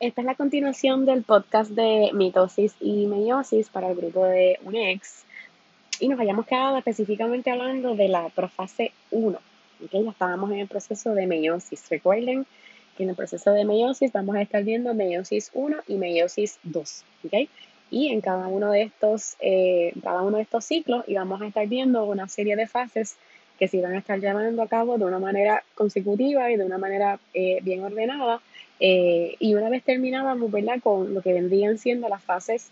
Esta es la continuación del podcast de mitosis y meiosis para el grupo de UNEX. Y nos hayamos quedado específicamente hablando de la profase 1. ¿okay? Ya estábamos en el proceso de meiosis. Recuerden que en el proceso de meiosis vamos a estar viendo meiosis 1 y meiosis 2. ¿okay? Y en cada uno de estos, eh, cada uno de estos ciclos y vamos a estar viendo una serie de fases que se van a estar llevando a cabo de una manera consecutiva y de una manera eh, bien ordenada eh, y una vez terminábamos, ¿verdad? Con lo que vendrían siendo las fases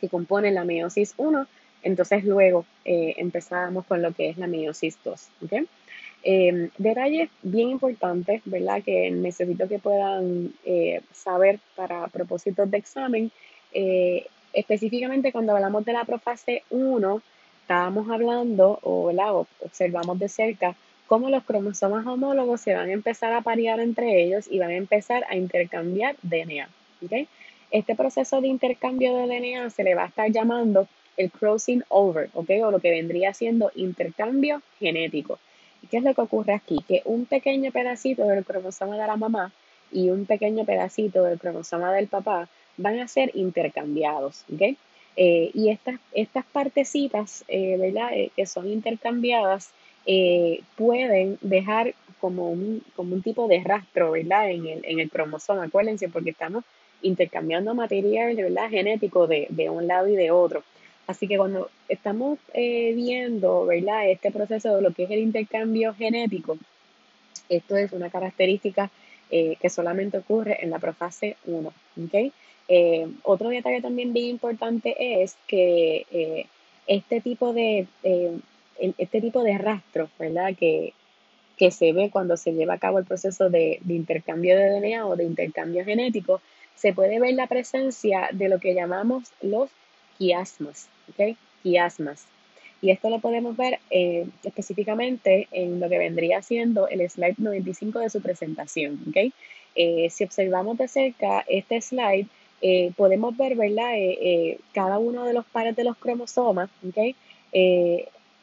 que componen la meiosis 1, entonces luego eh, empezábamos con lo que es la meiosis 2, ¿ok? Eh, detalles bien importantes, ¿verdad? Que necesito que puedan saber para propósitos de examen. específicamente cuando hablamos de la profase 1, estábamos hablando o, ¿verdad? observamos de cerca cómo los cromosomas homólogos se van a empezar a parear entre ellos y van a empezar a intercambiar DNA. Este proceso de intercambio de DNA se le va a estar llamando el crossing over, o lo que vendría siendo intercambio genético. ¿Y qué es lo que ocurre aquí? Que un pequeño pedacito del cromosoma de la mamá y un pequeño pedacito del cromosoma del papá van a ser intercambiados. Eh, y estas, estas partecitas eh, ¿verdad? Eh, que son intercambiadas eh, pueden dejar como un, como un tipo de rastro, ¿verdad? En el, en el cromosoma, acuérdense, porque estamos intercambiando material, ¿verdad? Genético de, un lado y de otro. Así que cuando estamos eh, viendo, ¿verdad? Este proceso de lo que es el intercambio genético, esto es una característica eh, que solamente ocurre en la profase 1, ¿ok? otro detalle también bien importante es que este tipo de este tipo de rastros, ¿verdad? Que, que se ve cuando se lleva a cabo el proceso de, intercambio de DNA o de intercambio genético, se puede ver la presencia de lo que llamamos los quiasmas, ¿ok? Quiasmas. Y esto lo podemos ver eh, específicamente en lo que vendría siendo el slide 95 de su presentación, ¿ok? Eh, si observamos de cerca este slide, eh, podemos ver, ¿verdad? cada uno de los pares de los cromosomas, ¿ok?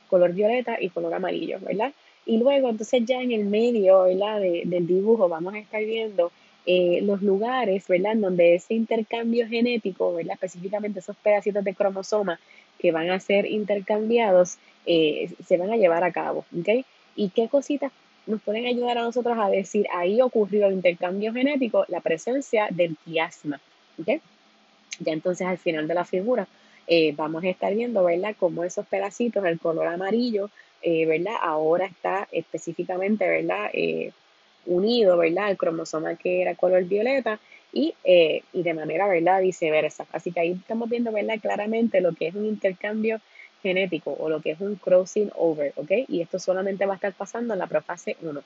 Color violeta y color amarillo, ¿verdad? Y luego, entonces ya en el medio, ¿verdad? del dibujo vamos a estar viendo eh, los lugares, ¿verdad? En donde ese intercambio genético, ¿verdad? Específicamente esos pedacitos de cromosoma que van a ser intercambiados, eh, se van a llevar a cabo, ¿ok? ¿Y qué cositas nos pueden ayudar a nosotros a decir, ahí ocurrió el intercambio genético, la presencia del quiasma, ¿ok? Ya entonces al final de la figura eh, vamos a estar viendo, ¿verdad?, cómo esos pedacitos, el color amarillo, eh, ¿verdad?, ahora está específicamente, ¿verdad?, eh, unido, ¿verdad?, al cromosoma que era color violeta y, y de manera, ¿verdad?, viceversa. Así que ahí estamos viendo, ¿verdad?, claramente lo que es un intercambio genético o lo que es un crossing over, ¿ok? Y esto solamente va a estar pasando en la profase 1.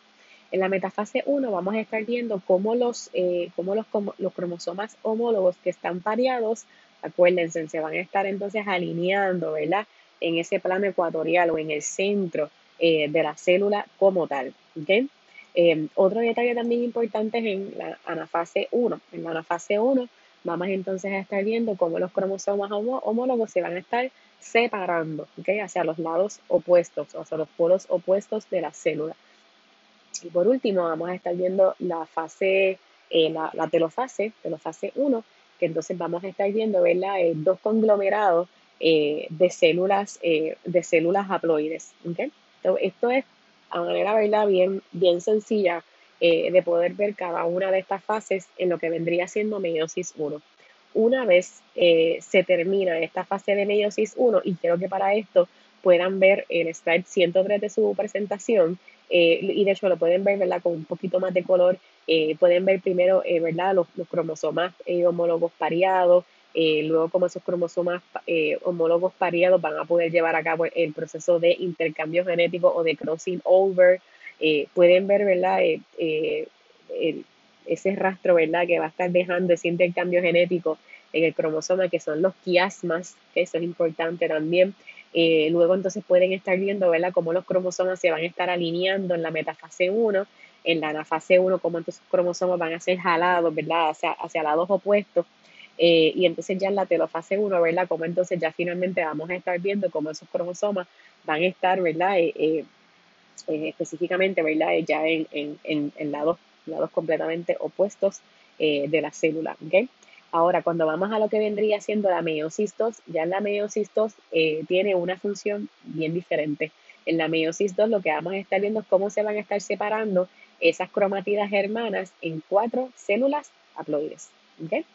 En la metafase 1 vamos a estar viendo cómo los, cómo los, los cromosomas homólogos que están pareados Acuérdense, se van a estar entonces alineando, ¿verdad? En ese plano ecuatorial o en el centro eh, de la célula como tal. ¿okay? Eh, otro detalle también importante es en la anafase 1. En la anafase 1 vamos entonces a estar viendo cómo los cromosomas homólogos se van a estar separando ¿okay? hacia los lados opuestos, hacia los polos opuestos de la célula. Y por último, vamos a estar viendo la fase, eh, la, la telofase, telofase 1, que entonces vamos a estar viendo, ¿verdad? Eh, dos conglomerados eh, de células, eh, de células haploides. ¿okay? esto es a manera, ¿verdad? Bien, bien sencilla de poder ver cada una de estas fases en lo que vendría siendo meiosis 1. Una vez se termina esta fase de meiosis 1, y creo que para esto puedan ver el slide 103 de su presentación, y de hecho lo pueden ver, ¿verdad? Con un poquito más de color eh, pueden ver primero, eh, ¿verdad?, los, cromosomas eh, homólogos pareados, luego como esos cromosomas homólogos pareados van a poder llevar a cabo el proceso de intercambio genético o de crossing over. pueden ver, ¿verdad?, ese rastro, ¿verdad?, que va a estar dejando ese intercambio genético en el cromosoma, que son los quiasmas, que eso es importante también. Luego entonces pueden estar viendo, ¿verdad?, cómo los cromosomas se van a estar alineando en la metafase 1 en la fase 1, cómo entonces cromosomas van a ser jalados, ¿verdad? Hacia, hacia lados opuestos. Eh, y entonces ya en la telofase 1, ¿verdad? Como entonces ya finalmente vamos a estar viendo cómo esos cromosomas van a estar, ¿verdad? Eh, eh, específicamente, ¿verdad? Ya en, en, en, lados, lados completamente opuestos de la célula. ¿okay? Ahora, cuando vamos a lo que vendría siendo la meiosis 2, ya la meiosis 2 tiene una función bien diferente. En la meiosis 2 lo que vamos a estar viendo es cómo se van a estar separando esas cromatidas hermanas en cuatro células haploides.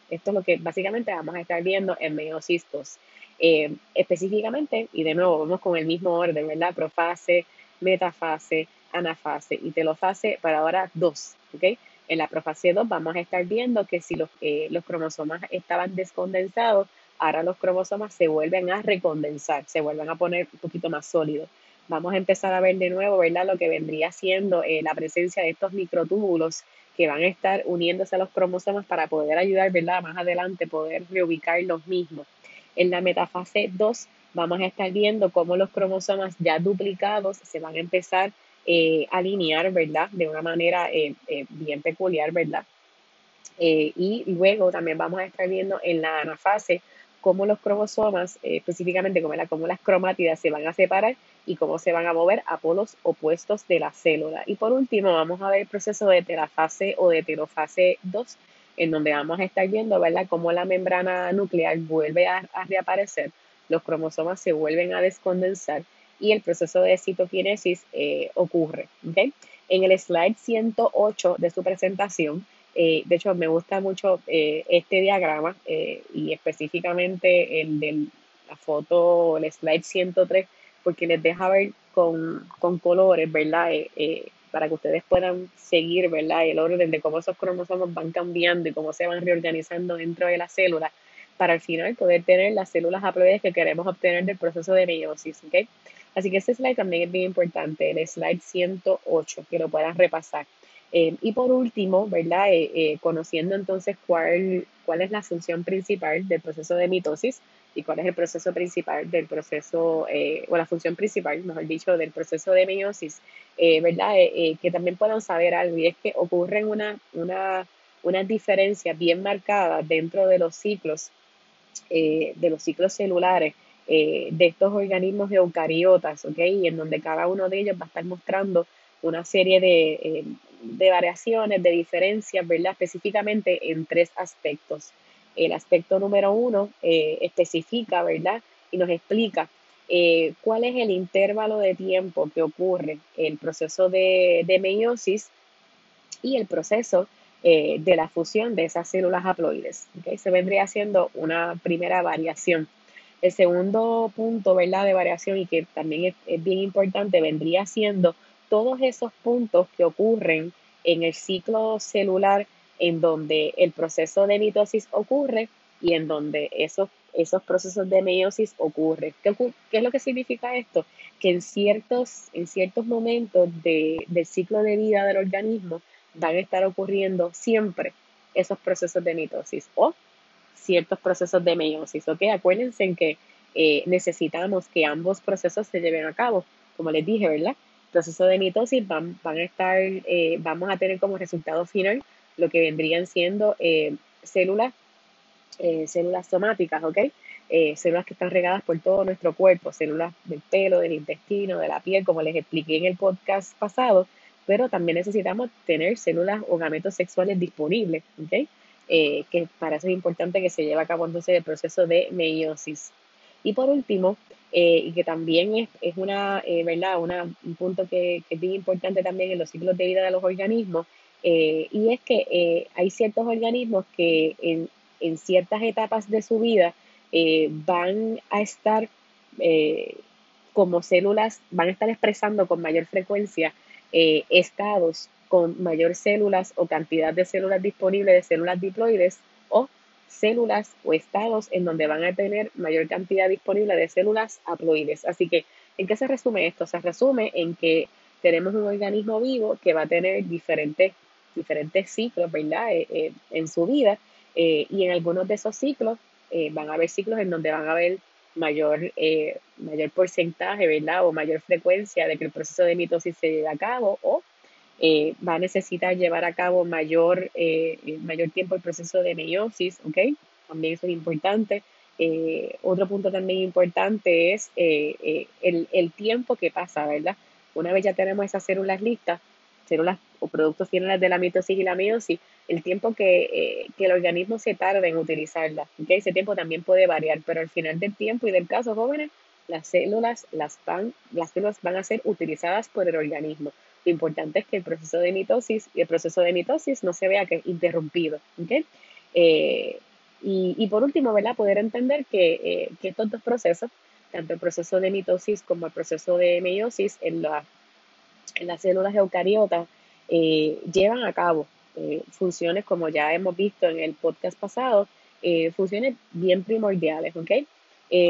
Esto es lo que básicamente vamos a estar viendo en meiosis 2. Eh, específicamente, y de nuevo vamos con el mismo orden, ¿verdad? Profase, metafase, anafase y telofase para ahora 2. En la profase 2 vamos a estar viendo que si los, eh, los cromosomas estaban descondensados, ahora los cromosomas se vuelven a recondensar, se vuelven a poner un poquito más sólidos vamos a empezar a ver de nuevo, ¿verdad? Lo que vendría siendo eh, la presencia de estos microtúbulos que van a estar uniéndose a los cromosomas para poder ayudar, ¿verdad? Más adelante poder reubicar los mismos. En la metafase 2 vamos a estar viendo cómo los cromosomas ya duplicados se van a empezar eh, alinear, ¿verdad? De una manera eh, bien peculiar, ¿verdad? y luego también vamos a estar viendo en la anafase cómo los cromosomas, eh, específicamente cómo, la, cómo las cromátidas se van a separar y cómo se van a mover a polos opuestos de la célula. Y por último, vamos a ver el proceso de terafase o de terofase 2, en donde vamos a estar viendo, ¿verdad?, cómo la membrana nuclear vuelve a, reaparecer, los cromosomas se vuelven a descondensar y el proceso de citoquinesis eh, ocurre. ¿okay? En el slide 108 de su presentación, eh, de hecho, me gusta mucho eh, este diagrama eh, y específicamente el de la foto, el slide 103, porque les deja ver con, colores, ¿verdad? para que ustedes puedan seguir, ¿verdad? El orden de cómo esos cromosomas van cambiando y cómo se van reorganizando dentro de la célula para al final poder tener las células haploides que queremos obtener del proceso de meiosis, ¿ok? Así que este slide también es bien importante, el slide 108, que lo puedan repasar. Eh, y por último, ¿verdad? Eh, eh, conociendo entonces cuál, cuál es la función principal del proceso de mitosis y cuál es el proceso principal del proceso, o la función principal, mejor dicho, del proceso de meiosis, ¿verdad? que también puedan saber algo y es que ocurren una, una, unas diferencias bien marcadas dentro de los ciclos, de los ciclos celulares. De estos organismos eucariotas, ¿ok? En donde cada uno de ellos va a estar mostrando una serie de, de variaciones, de diferencias, ¿verdad? Específicamente en tres aspectos. El aspecto número uno eh, especifica, ¿verdad? Y nos explica eh, cuál es el intervalo de tiempo que ocurre el proceso de, meiosis y el proceso eh, de la fusión de esas células haploides. ¿okay? Se vendría haciendo una primera variación. El segundo punto, ¿verdad? De variación y que también es, es bien importante, vendría siendo todos esos puntos que ocurren en el ciclo celular en donde el proceso de mitosis ocurre y en donde esos, esos procesos de meiosis ocurren. ¿Qué, es lo que significa esto? Que en ciertos, en ciertos momentos de, del ciclo de vida del organismo van a estar ocurriendo siempre esos procesos de mitosis o ciertos procesos de meiosis. ¿ok? Acuérdense en que eh, necesitamos que ambos procesos se lleven a cabo, como les dije, ¿verdad? proceso de mitosis van, van a estar, eh, vamos a tener como resultado final lo que vendrían siendo eh, células, células somáticas, ¿ok? células que están regadas por todo nuestro cuerpo, células del pelo, del intestino, de la piel, como les expliqué en el podcast pasado, pero también necesitamos tener células o gametos sexuales disponibles, ¿ok? Que para eso es importante que se lleve a cabo entonces el proceso de meiosis. Y por último, eh, y que también es, es una, eh, ¿verdad? un punto que, es bien importante también en los ciclos de vida de los organismos, eh, y es que hay ciertos organismos que en, en, ciertas etapas de su vida van a estar como células, van a estar expresando con mayor frecuencia estados con mayor células o cantidad de células disponibles de células diploides o células o estados en donde van a tener mayor cantidad disponible de células haploides. Así que, ¿en qué se resume esto? Se resume en que tenemos un organismo vivo que va a tener diferentes, diferentes ciclos, ¿verdad? Eh, eh, en su vida eh, y en algunos de esos ciclos van a haber ciclos en donde van a haber mayor, mayor porcentaje, ¿verdad? O mayor frecuencia de que el proceso de mitosis se lleve a cabo o eh, va a necesitar llevar a cabo mayor, eh, mayor tiempo el proceso de meiosis, ¿ok? También eso es importante. Eh, otro punto también importante es el, el, tiempo que pasa, ¿verdad? Una vez ya tenemos esas células listas, células o productos finales de la mitosis y la meiosis, el tiempo que, eh, el organismo se tarda en utilizarla. Ese tiempo también puede variar, pero al final del tiempo y del caso, jóvenes, las células, las, van, las células van a ser utilizadas por el organismo. Lo importante es que el proceso de mitosis y el proceso de mitosis no se vea que interrumpido. Eh, y, por último, ¿verdad? poder entender que, eh, que, estos dos procesos, tanto el proceso de mitosis como el proceso de meiosis en, en las células eucariotas, eh, llevan a cabo funciones, como ya hemos visto en el podcast pasado, funciones bien primordiales. ¿ok?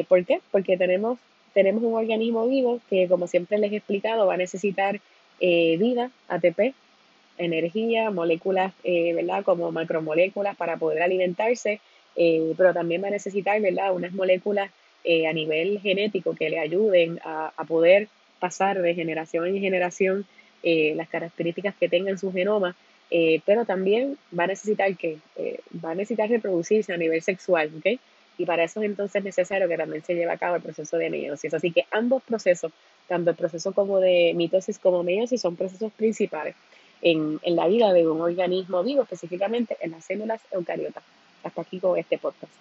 ¿Por qué? Porque tenemos, tenemos un organismo vivo que, como siempre les he explicado, va a necesitar eh, vida, ATP, energía, moléculas, eh, ¿verdad? Como macromoléculas para poder alimentarse, eh, pero también va a necesitar, ¿verdad? Unas moléculas a nivel genético que le ayuden a, poder pasar de generación en generación las características que tenga en su genoma, pero también va a necesitar que, va a necesitar reproducirse a nivel sexual, ¿ok? Y para eso es entonces necesario que también se lleve a cabo el proceso de meiosis. Así que ambos procesos, tanto el proceso como de mitosis como meiosis, son procesos principales en, en la vida de un organismo vivo, específicamente en las células eucariotas. Hasta aquí con este podcast.